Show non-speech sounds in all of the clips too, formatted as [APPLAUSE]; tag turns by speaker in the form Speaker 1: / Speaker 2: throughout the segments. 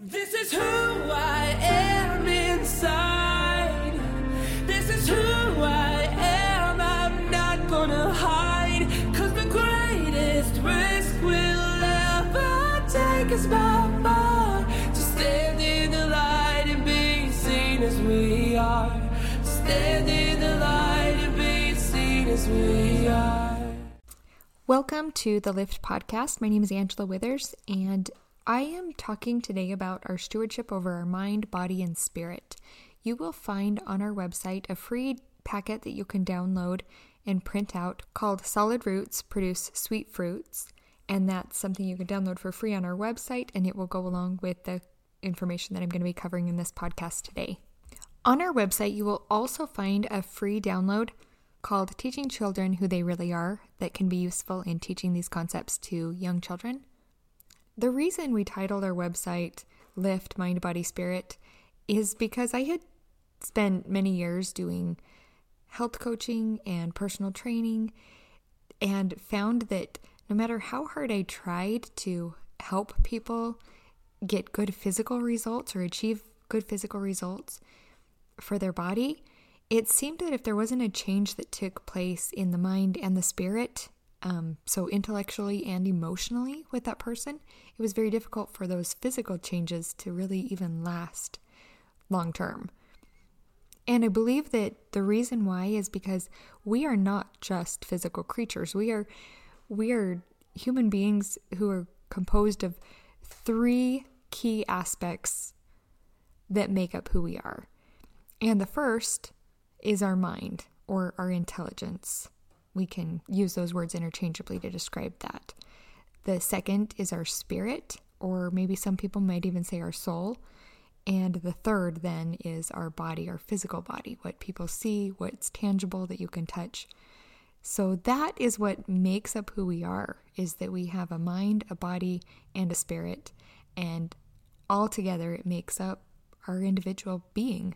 Speaker 1: This is who I am inside. This is who I am. I'm not gonna hide. Cause the greatest risk we'll ever take is by far to stand in the light and be seen as we are. To stand in the light and be seen as we are.
Speaker 2: Welcome to the Lift Podcast. My name is Angela Withers, and I am talking today about our stewardship over our mind, body, and spirit. You will find on our website a free packet that you can download and print out called Solid Roots Produce Sweet Fruits. And that's something you can download for free on our website, and it will go along with the information that I'm going to be covering in this podcast today. On our website, you will also find a free download called Teaching Children Who They Really Are that can be useful in teaching these concepts to young children. The reason we titled our website Lift Mind, Body, Spirit is because I had spent many years doing health coaching and personal training and found that no matter how hard I tried to help people get good physical results or achieve good physical results for their body, it seemed that if there wasn't a change that took place in the mind and the spirit, um, so intellectually and emotionally with that person, it was very difficult for those physical changes to really even last long term. And I believe that the reason why is because we are not just physical creatures. We are we are human beings who are composed of three key aspects that make up who we are. And the first is our mind or our intelligence. We can use those words interchangeably to describe that. The second is our spirit, or maybe some people might even say our soul. And the third then is our body, our physical body, what people see, what's tangible that you can touch. So that is what makes up who we are is that we have a mind, a body, and a spirit, and all together it makes up our individual being.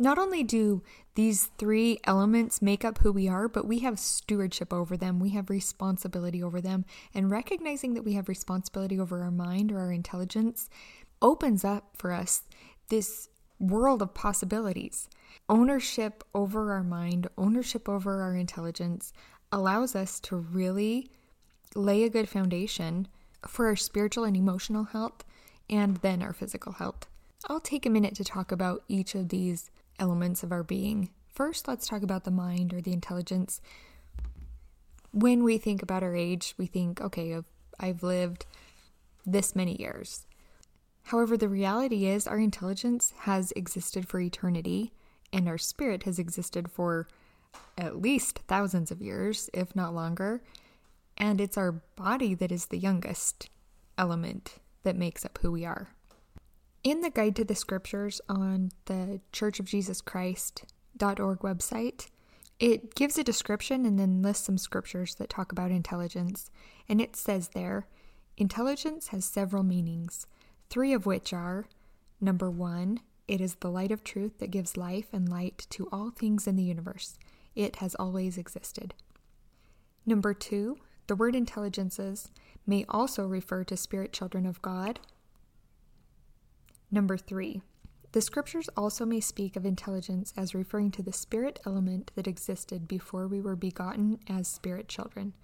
Speaker 2: Not only do these three elements make up who we are, but we have stewardship over them. We have responsibility over them. And recognizing that we have responsibility over our mind or our intelligence opens up for us this world of possibilities. Ownership over our mind, ownership over our intelligence allows us to really lay a good foundation for our spiritual and emotional health and then our physical health. I'll take a minute to talk about each of these elements of our being. First, let's talk about the mind or the intelligence. When we think about our age, we think, okay, I've, I've lived this many years. However, the reality is our intelligence has existed for eternity, and our spirit has existed for at least thousands of years, if not longer. And it's our body that is the youngest element that makes up who we are. In the Guide to the Scriptures on the Church of Jesus Christ.org website, it gives a description and then lists some scriptures that talk about intelligence. And it says there, intelligence has several meanings, three of which are number one, it is the light of truth that gives life and light to all things in the universe. It has always existed. Number two, the word intelligences may also refer to spirit children of God Number three, the scriptures also may speak of intelligence as referring to the spirit element that existed before we were begotten as spirit children.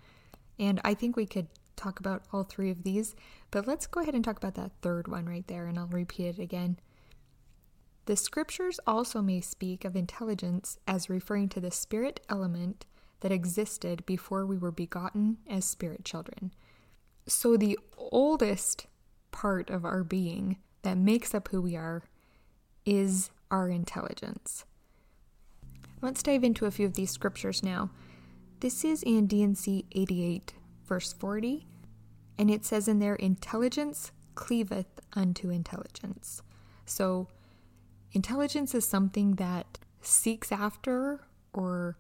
Speaker 2: And I think we could talk about all three of these, but let's go ahead and talk about that third one right there, and I'll repeat it again. The scriptures also may speak of intelligence as referring to the spirit element that existed before we were begotten as spirit children. So, the oldest part of our being that makes up who we are is our intelligence. Let's dive into a few of these scriptures now. This is in D&C 88, verse 40, and it says in there, Intelligence cleaveth unto intelligence. So, intelligence is something that seeks after or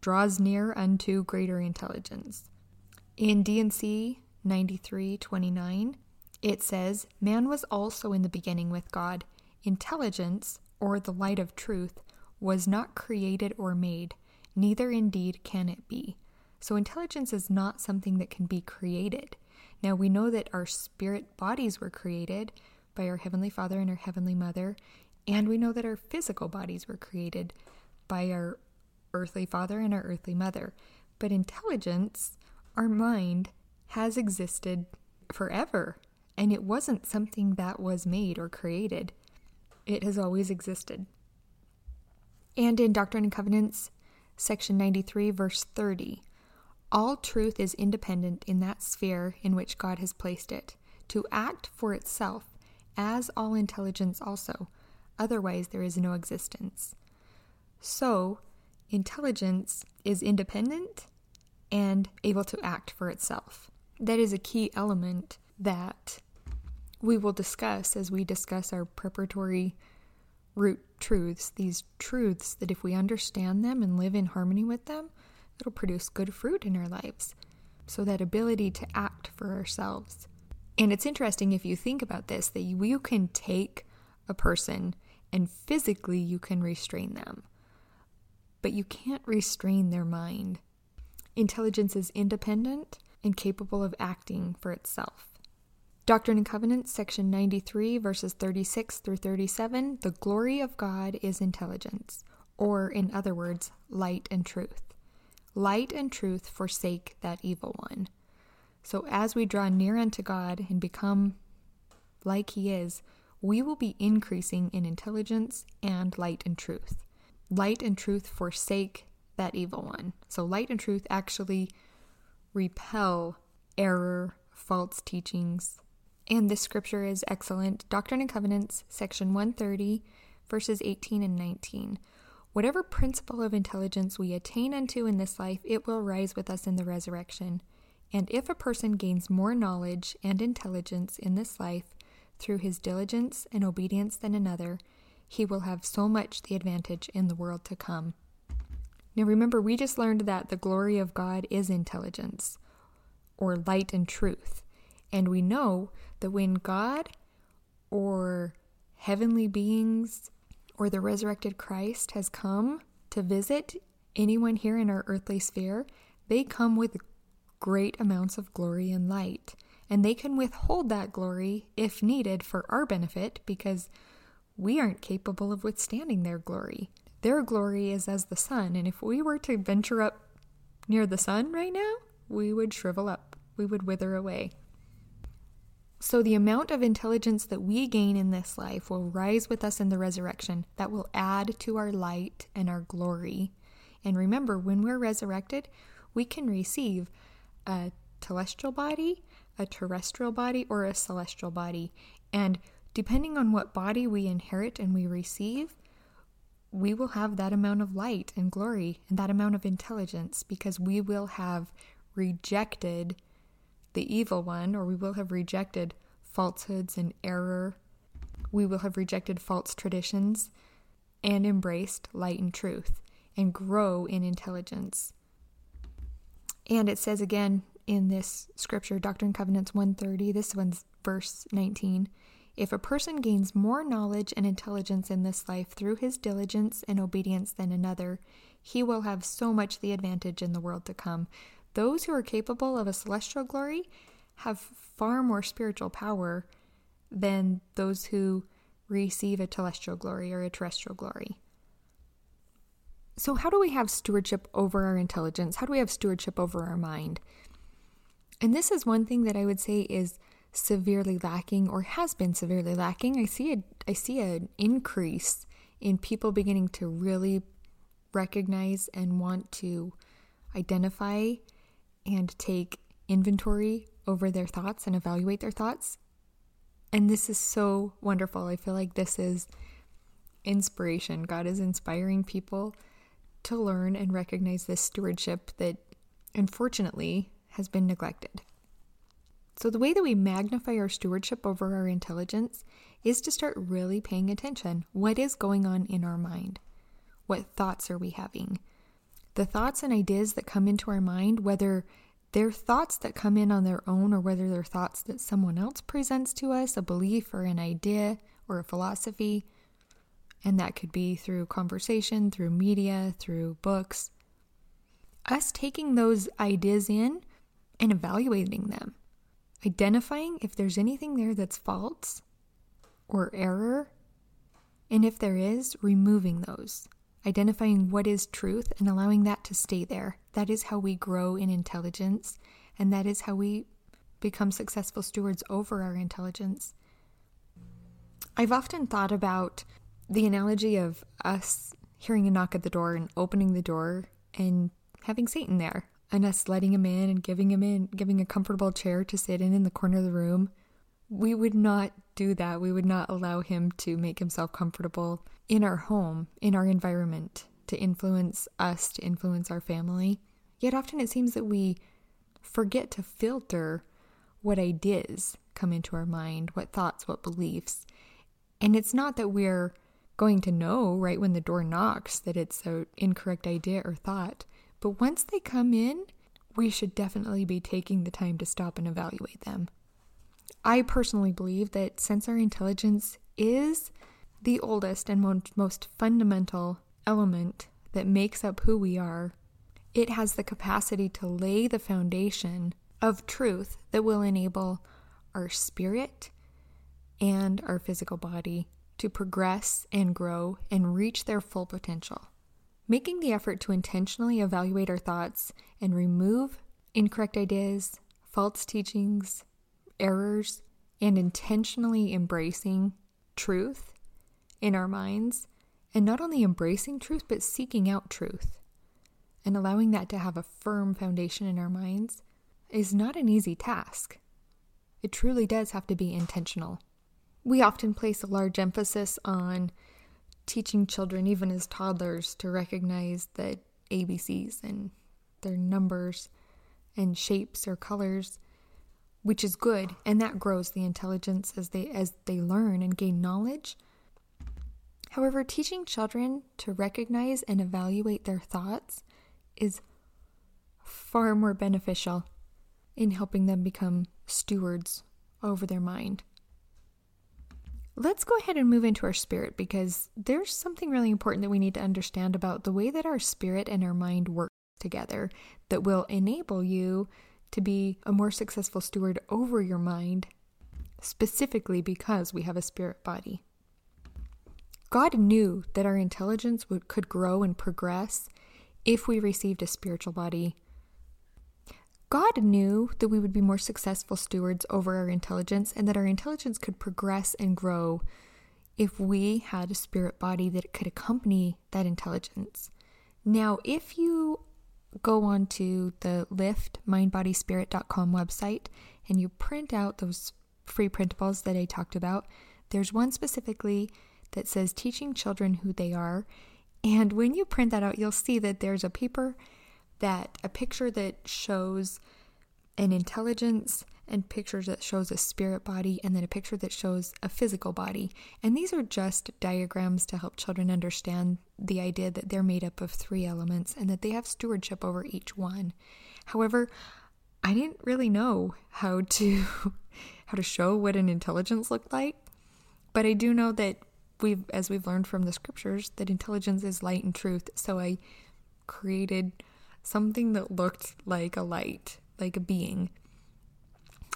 Speaker 2: draws near unto greater intelligence. In D&C 93:29, it says, Man was also in the beginning with God. Intelligence, or the light of truth, was not created or made, neither indeed can it be. So, intelligence is not something that can be created. Now, we know that our spirit bodies were created, by our Heavenly Father and our Heavenly Mother, and we know that our physical bodies were created by our earthly father and our earthly mother. But intelligence, our mind, has existed forever, and it wasn't something that was made or created. It has always existed. And in Doctrine and Covenants, section 93, verse 30, all truth is independent in that sphere in which God has placed it, to act for itself, as all intelligence also. Otherwise, there is no existence. So, intelligence is independent and able to act for itself. That is a key element that we will discuss as we discuss our preparatory root truths, these truths that if we understand them and live in harmony with them, it'll produce good fruit in our lives. So, that ability to act for ourselves. And it's interesting if you think about this that you can take a person and physically you can restrain them, but you can't restrain their mind. Intelligence is independent and capable of acting for itself. Doctrine and Covenants, section 93, verses 36 through 37 The glory of God is intelligence, or in other words, light and truth. Light and truth forsake that evil one. So as we draw near unto God and become like He is, we will be increasing in intelligence and light and truth. Light and truth forsake that evil one. So light and truth actually repel error, false teachings. And this scripture is excellent. Doctrine and Covenants, section 130, verses 18 and 19. Whatever principle of intelligence we attain unto in this life, it will rise with us in the resurrection. And if a person gains more knowledge and intelligence in this life through his diligence and obedience than another, he will have so much the advantage in the world to come. Now remember, we just learned that the glory of God is intelligence, or light and truth. And we know that when God or heavenly beings or the resurrected Christ has come to visit anyone here in our earthly sphere, they come with great amounts of glory and light. And they can withhold that glory if needed for our benefit because we aren't capable of withstanding their glory. Their glory is as the sun, and if we were to venture up near the sun right now, we would shrivel up, we would wither away. So, the amount of intelligence that we gain in this life will rise with us in the resurrection. That will add to our light and our glory. And remember, when we're resurrected, we can receive a celestial body, a terrestrial body, or a telestial body. And depending on what body we inherit and we receive, we will have that amount of light and glory and that amount of intelligence because we will have rejected the evil one, or we will have rejected falsehoods and error. We will have rejected false traditions and embraced light and truth and grow in intelligence. And it says again in this scripture, Doctrine and Covenants 130, this one's verse 19. If a person gains more knowledge and intelligence in this life through his diligence and obedience than another, he will have so much the advantage in the world to come. Those who are capable of a celestial glory have far more spiritual power than those who receive a telestial glory or a terrestrial glory. So, how do we have stewardship over our intelligence? How do we have stewardship over our mind? And this is one thing that I would say is severely lacking or has been severely lacking. I see a I see an increase in people beginning to really recognize and want to identify and take inventory over their thoughts and evaluate their thoughts. And this is so wonderful. I feel like this is inspiration. God is inspiring people to learn and recognize this stewardship that unfortunately has been neglected. So, the way that we magnify our stewardship over our intelligence is to start really paying attention. What is going on in our mind? What thoughts are we having? The thoughts and ideas that come into our mind, whether they're thoughts that come in on their own or whether they're thoughts that someone else presents to us, a belief or an idea or a philosophy. And that could be through conversation, through media, through books. Us taking those ideas in and evaluating them, identifying if there's anything there that's false or error? And if there is, removing those, identifying what is truth and allowing that to stay there. That is how we grow in intelligence, and that is how we become successful stewards over our intelligence. I've often thought about the analogy of us hearing a knock at the door and opening the door and having Satan there and us letting him in and giving him in, giving a comfortable chair to sit in in the corner of the room. We would not do that. We would not allow him to make himself comfortable in our home, in our environment, to influence us, to influence our family. Yet often it seems that we forget to filter what ideas come into our mind, what thoughts, what beliefs. And it's not that we're going to know right when the door knocks that it's an incorrect idea or thought. But once they come in, we should definitely be taking the time to stop and evaluate them. I personally believe that sensory intelligence is the oldest and most fundamental element that makes up who we are, it has the capacity to lay the foundation of truth that will enable our spirit and our physical body to progress and grow and reach their full potential. Making the effort to intentionally evaluate our thoughts and remove incorrect ideas, false teachings, errors, and intentionally embracing truth in our minds, and not only embracing truth, but seeking out truth and allowing that to have a firm foundation in our minds is not an easy task. It truly does have to be intentional. We often place a large emphasis on teaching children, even as toddlers, to recognize the ABCs and their numbers and shapes or colors, which is good, and that grows the intelligence as they as they learn and gain knowledge. However, teaching children to recognize and evaluate their thoughts is far more beneficial in helping them become stewards over their mind. Let's go ahead and move into our spirit because there's something really important that we need to understand about the way that our spirit and our mind work together that will enable you to be a more successful steward over your mind, specifically because we have a spirit body. God knew that our intelligence would, could grow and progress if we received a spiritual body. God knew that we would be more successful stewards over our intelligence and that our intelligence could progress and grow if we had a spirit body that could accompany that intelligence. Now, if you go on to the liftmindbodyspirit.com website and you print out those free printables that I talked about, there's one specifically that says teaching children who they are. And when you print that out, you'll see that there's a paper that a picture that shows an intelligence and pictures that shows a spirit body and then a picture that shows a physical body. And these are just diagrams to help children understand the idea that they're made up of three elements and that they have stewardship over each one. However, I didn't really know how to [LAUGHS] how to show what an intelligence looked like, but I do know that we've as we've learned from the scriptures that intelligence is light and truth so i created something that looked like a light like a being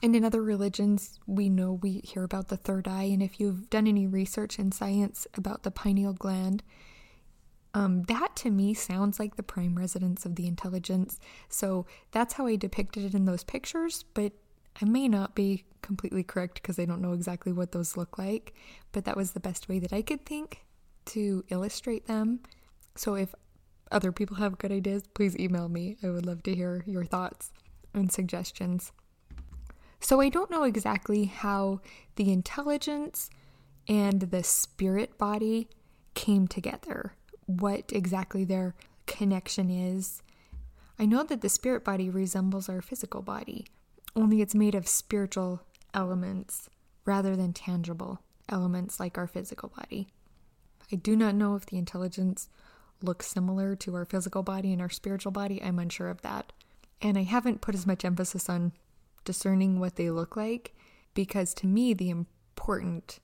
Speaker 2: and in other religions we know we hear about the third eye and if you've done any research in science about the pineal gland um, that to me sounds like the prime residence of the intelligence so that's how i depicted it in those pictures but I may not be completely correct because I don't know exactly what those look like, but that was the best way that I could think to illustrate them. So if other people have good ideas, please email me. I would love to hear your thoughts and suggestions. So I don't know exactly how the intelligence and the spirit body came together, what exactly their connection is. I know that the spirit body resembles our physical body, only it's made of spiritual elements rather than tangible elements like our physical body. I do not know if the intelligence looks similar to our physical body and our spiritual body. I'm unsure of that. And I haven't put as much emphasis on discerning what they look like because to me, the important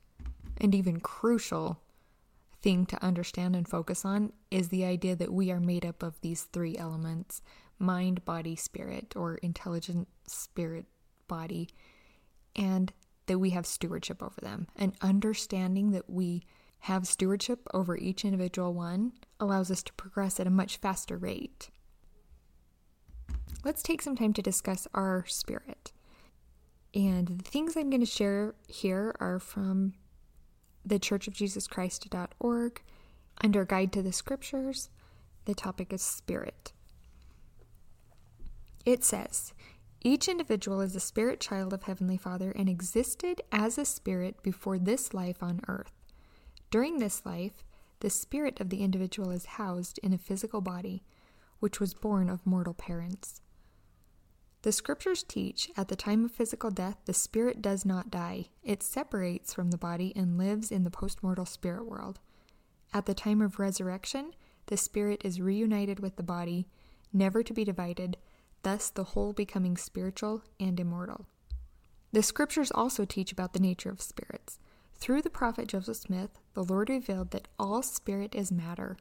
Speaker 2: and even crucial thing to understand and focus on is the idea that we are made up of these three elements mind, body, spirit, or intelligent spirit body. And that we have stewardship over them. And understanding that we have stewardship over each individual one allows us to progress at a much faster rate. Let's take some time to discuss our spirit. And the things I'm going to share here are from the Church of Jesus churchofjesuschrist.org under Guide to the Scriptures. The topic is spirit. It says, each individual is a spirit child of Heavenly Father and existed as a spirit before this life on earth. During this life, the spirit of the individual is housed in a physical body, which was born of mortal parents. The scriptures teach at the time of physical death, the spirit does not die. It separates from the body and lives in the postmortal spirit world. At the time of resurrection, the spirit is reunited with the body, never to be divided thus the whole becoming spiritual and immortal. The scriptures also teach about the nature of spirits. Through the prophet Joseph Smith, the Lord revealed that all spirit is matter,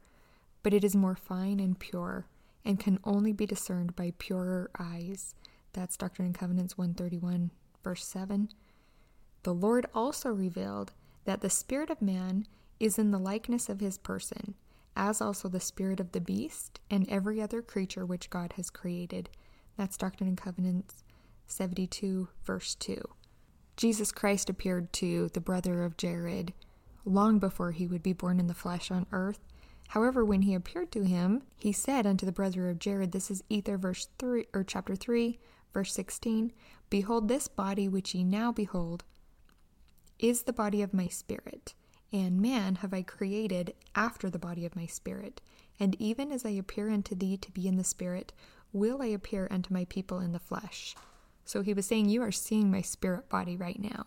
Speaker 2: but it is more fine and pure, and can only be discerned by purer eyes. That's Doctrine and Covenants 131, verse 7. The Lord also revealed that the spirit of man is in the likeness of his person, as also the spirit of the beast and every other creature which God has created. That's Doctrine and Covenants 72, verse 2. Jesus Christ appeared to the brother of Jared long before he would be born in the flesh on earth. However, when he appeared to him, he said unto the brother of Jared, this is Ether verse 3 or chapter 3, verse 16, Behold this body which ye now behold is the body of my spirit, and man have I created after the body of my spirit. And even as I appear unto thee to be in the spirit, will I appear unto my people in the flesh. So he was saying, You are seeing my spirit body right now.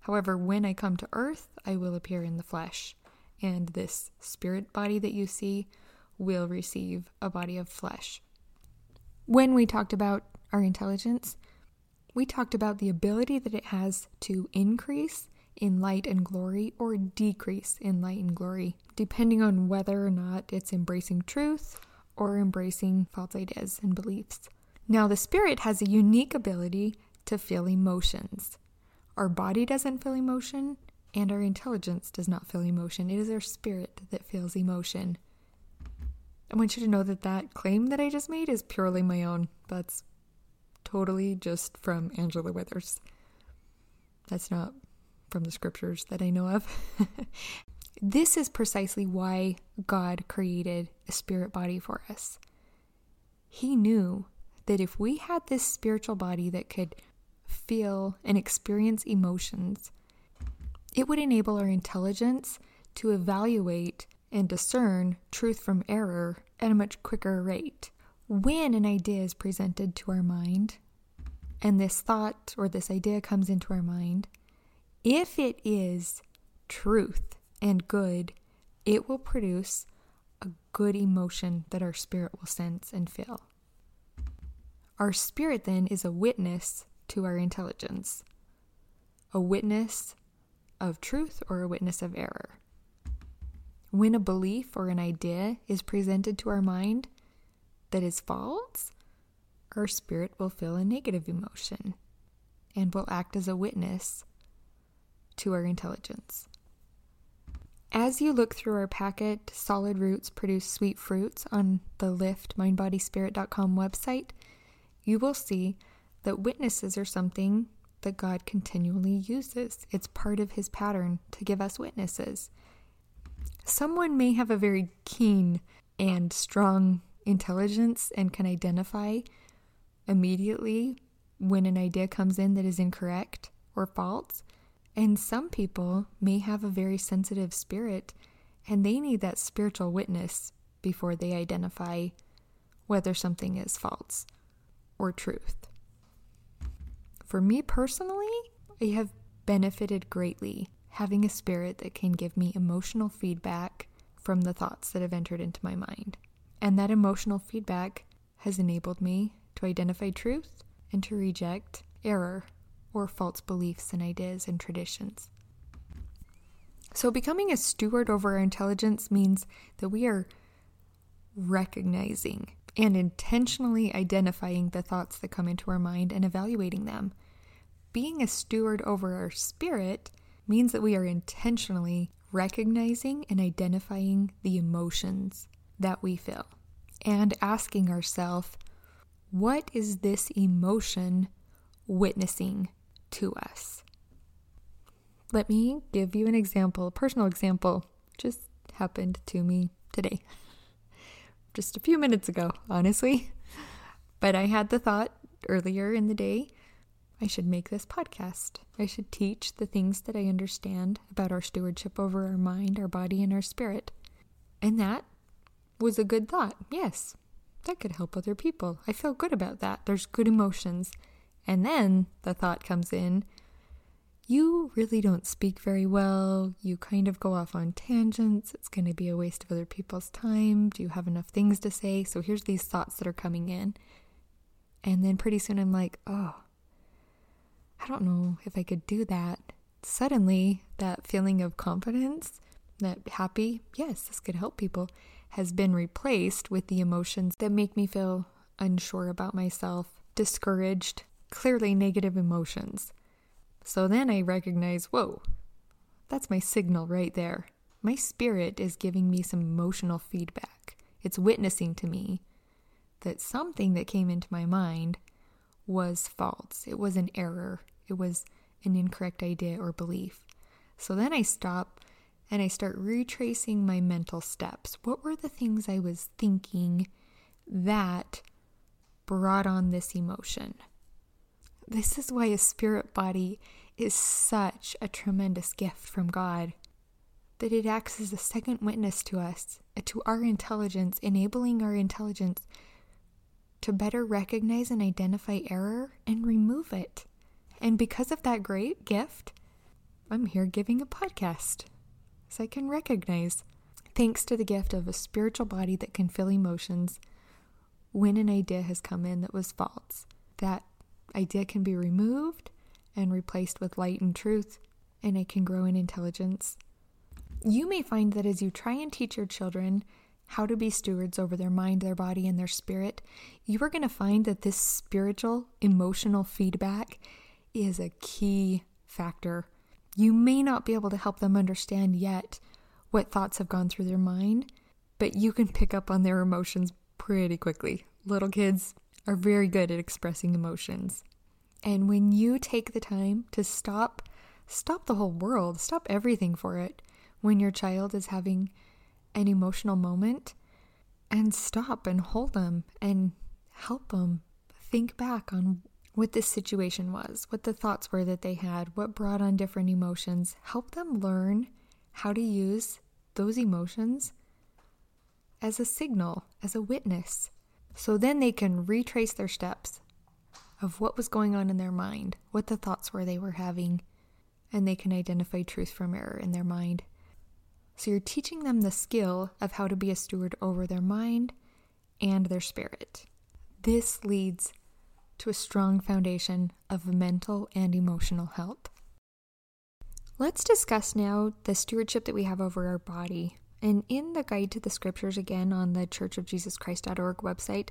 Speaker 2: However, when I come to earth, I will appear in the flesh. And this spirit body that you see will receive a body of flesh. When we talked about our intelligence, we talked about the ability that it has to increase in light and glory or decrease in light and glory, depending on whether or not it's embracing truth or embracing false ideas and beliefs. Now, the spirit has a unique ability to feel emotions. Our body doesn't feel emotion, and our intelligence does not feel emotion. It is our spirit that feels emotion. I want you to know that that claim that I just made is purely my own. That's totally just from Angela Withers. That's not from the scriptures that I know of. [LAUGHS] This is precisely why God created a spirit body for us. He knew that if we had this spiritual body that could feel and experience emotions, it would enable our intelligence to evaluate and discern truth from error at a much quicker rate. When an idea is presented to our mind, and this thought or this idea comes into our mind, if it is truth, and good, it will produce a good emotion that our spirit will sense and feel. Our spirit then is a witness to our intelligence, a witness of truth or a witness of error. When a belief or an idea is presented to our mind that is false, our spirit will feel a negative emotion and will act as a witness to our intelligence. As you look through our packet, Solid Roots Produce Sweet Fruits on the Lift MindBodySpirit.com website, you will see that witnesses are something that God continually uses. It's part of His pattern to give us witnesses. Someone may have a very keen and strong intelligence and can identify immediately when an idea comes in that is incorrect or false. And some people may have a very sensitive spirit and they need that spiritual witness before they identify whether something is false or truth. For me personally, I have benefited greatly having a spirit that can give me emotional feedback from the thoughts that have entered into my mind. And that emotional feedback has enabled me to identify truth and to reject error or false beliefs and ideas and traditions. So, becoming a steward over our intelligence means that we are recognizing and intentionally identifying the thoughts that come into our mind and evaluating them. being a steward over our spirit means that we are intentionally recognizing and identifying the emotions that we feel and asking ourselves, what is this emotion witnessing to us? Let me give you an example, a personal example, just happened to me today. [LAUGHS] Just a few minutes ago, honestly. But I had the thought earlier in the day I should make this podcast. I should teach the things that I understand about our stewardship over our mind, our body, and our spirit. And that was a good thought. Yes, that could help other people. I feel good about that. There's good emotions. And then the thought comes in you really don't speak very well. You kind of go off on tangents. It's going to be a waste of other people's time. Do you have enough things to say? So here's these thoughts that are coming in. And then pretty soon I'm like, oh, I don't know if I could do that. Suddenly, that feeling of confidence, that happy, yes, this could help people, has been replaced with the emotions that make me feel unsure about myself, discouraged, clearly negative emotions. So then I recognize, whoa, that's my signal right there. My spirit is giving me some emotional feedback. It's witnessing to me that something that came into my mind was false. It was an error. It was an incorrect idea or belief. So then I stop and I start retracing my mental steps. What were the things I was thinking that brought on this emotion? This is why a spirit body is such a tremendous gift from God that it acts as a second witness to us, uh, to our intelligence, enabling our intelligence to better recognize and identify error and remove it. And because of that great gift, I'm here giving a podcast so I can recognize, thanks to the gift of a spiritual body that can feel emotions, when an idea has come in that was false, that idea can be removed and replaced with light and truth, and it can grow in intelligence. You may find that as you try and teach your children how to be stewards over their mind, their body, and their spirit, you are going to find that this spiritual, emotional feedback is a key factor. You may not be able to help them understand yet what thoughts have gone through their mind, but you can pick up on their emotions pretty quickly. Little kids are very good at expressing emotions. And when you take the time to stop, stop the whole world, stop everything for it when your child is having an emotional moment, and stop and hold them and help them think back on what this situation was, what the thoughts were that they had, what brought on different emotions. Help them learn how to use those emotions as a signal, as a witness. So then they can retrace their steps of what was going on in their mind, what the thoughts were they were having, and they can identify truth from error in their mind. So you're teaching them the skill of how to be a steward over their mind and their spirit. This leads to a strong foundation of mental and emotional health. Let's discuss now the stewardship that we have over our body. And in the guide to the scriptures, again on the churchofjesuschrist.org website,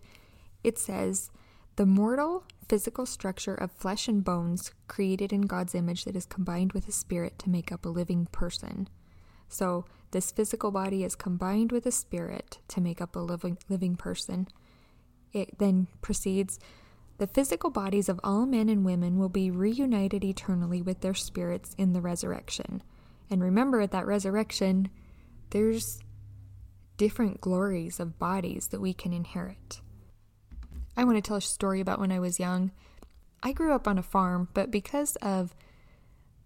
Speaker 2: it says, The mortal physical structure of flesh and bones created in God's image that is combined with a spirit to make up a living person. So, this physical body is combined with a spirit to make up a living, living person. It then proceeds the physical bodies of all men and women will be reunited eternally with their spirits in the resurrection. And remember, at that resurrection, there's different glories of bodies that we can inherit. I want to tell a story about when I was young. I grew up on a farm, but because of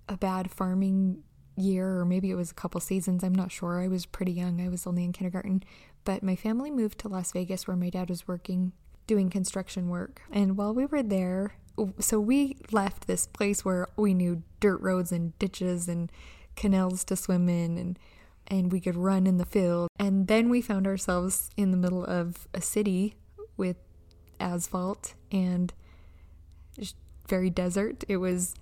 Speaker 2: a bad farming year, or maybe it was a couple seasons, I'm not sure. I was pretty young, I was only in kindergarten. But my family moved to Las Vegas where my dad was working doing construction work. And while we were there, so we left this place where we knew dirt roads and ditches and canals to swim in and and we could run in the field. And then we found ourselves in the middle of a city with asphalt and very desert. It was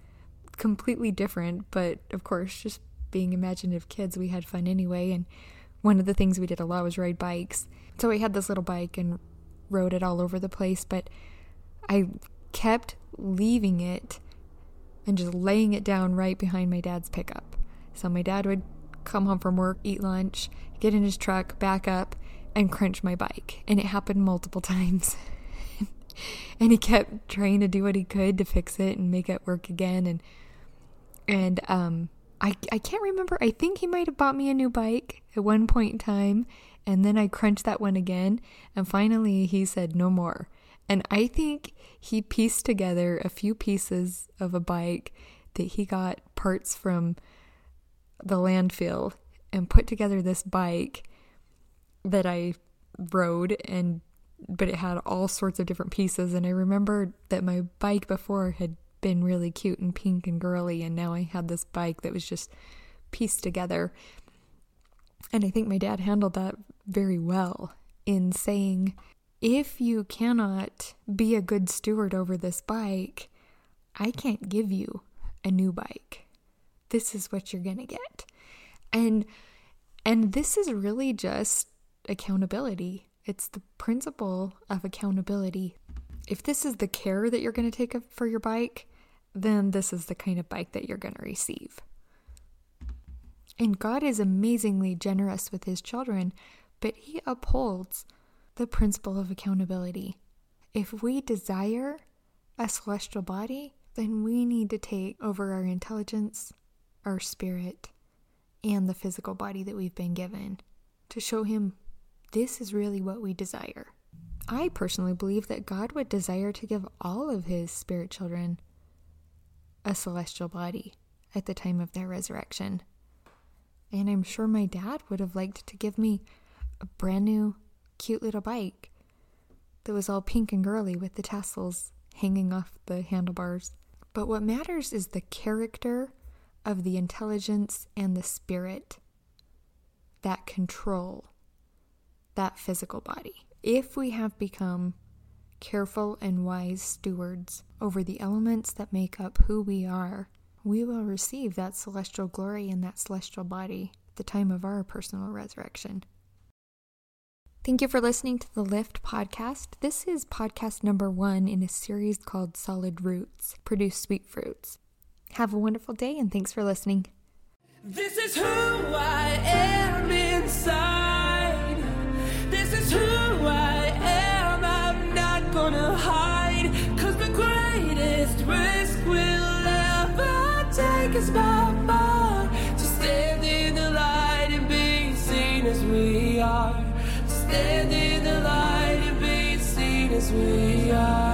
Speaker 2: completely different, but of course, just being imaginative kids, we had fun anyway. And one of the things we did a lot was ride bikes. So we had this little bike and rode it all over the place, but I kept leaving it and just laying it down right behind my dad's pickup. So my dad would come home from work, eat lunch, get in his truck, back up, and crunch my bike. And it happened multiple [LAUGHS] times. and he kept trying to do what he could to fix it and make it work again and and um I I can't remember. I think he might have bought me a new bike at one point in time and then I crunched that one again and finally he said no more. And I think he pieced together a few pieces of a bike that he got parts from the landfill and put together this bike that I rode and but it had all sorts of different pieces and I remember that my bike before had been really cute and pink and girly and now I had this bike that was just pieced together. And I think my dad handled that very well in saying if you cannot be a good steward over this bike, I can't give you a new bike. This is what you're going to get. And and this is really just accountability. It's the principle of accountability. If this is the care that you're going to take for your bike, then this is the kind of bike that you're going to receive. And God is amazingly generous with his children, but he upholds the principle of accountability. If we desire a celestial body, then we need to take over our intelligence, our spirit, and the physical body that we've been given to show him this is really what we desire. I personally believe that God would desire to give all of his spirit children a celestial body at the time of their resurrection. And I'm sure my dad would have liked to give me a brand new, cute little bike that was all pink and girly with the tassels hanging off the handlebars. But what matters is the character of the intelligence and the spirit that control that physical body. If we have become careful and wise stewards over the elements that make up who we are, we will receive that celestial glory in that celestial body at the time of our personal resurrection. Thank you for listening to the Lift podcast. This is podcast number one in a series called Solid Roots Produce Sweet Fruits. Have a wonderful day and thanks for listening.
Speaker 1: This is who I am inside. This is who I am. I'm not gonna hide. Cause the greatest risk we'll ever take is by far to stand in the light and be seen as we are. To stand in the light and be seen as we are.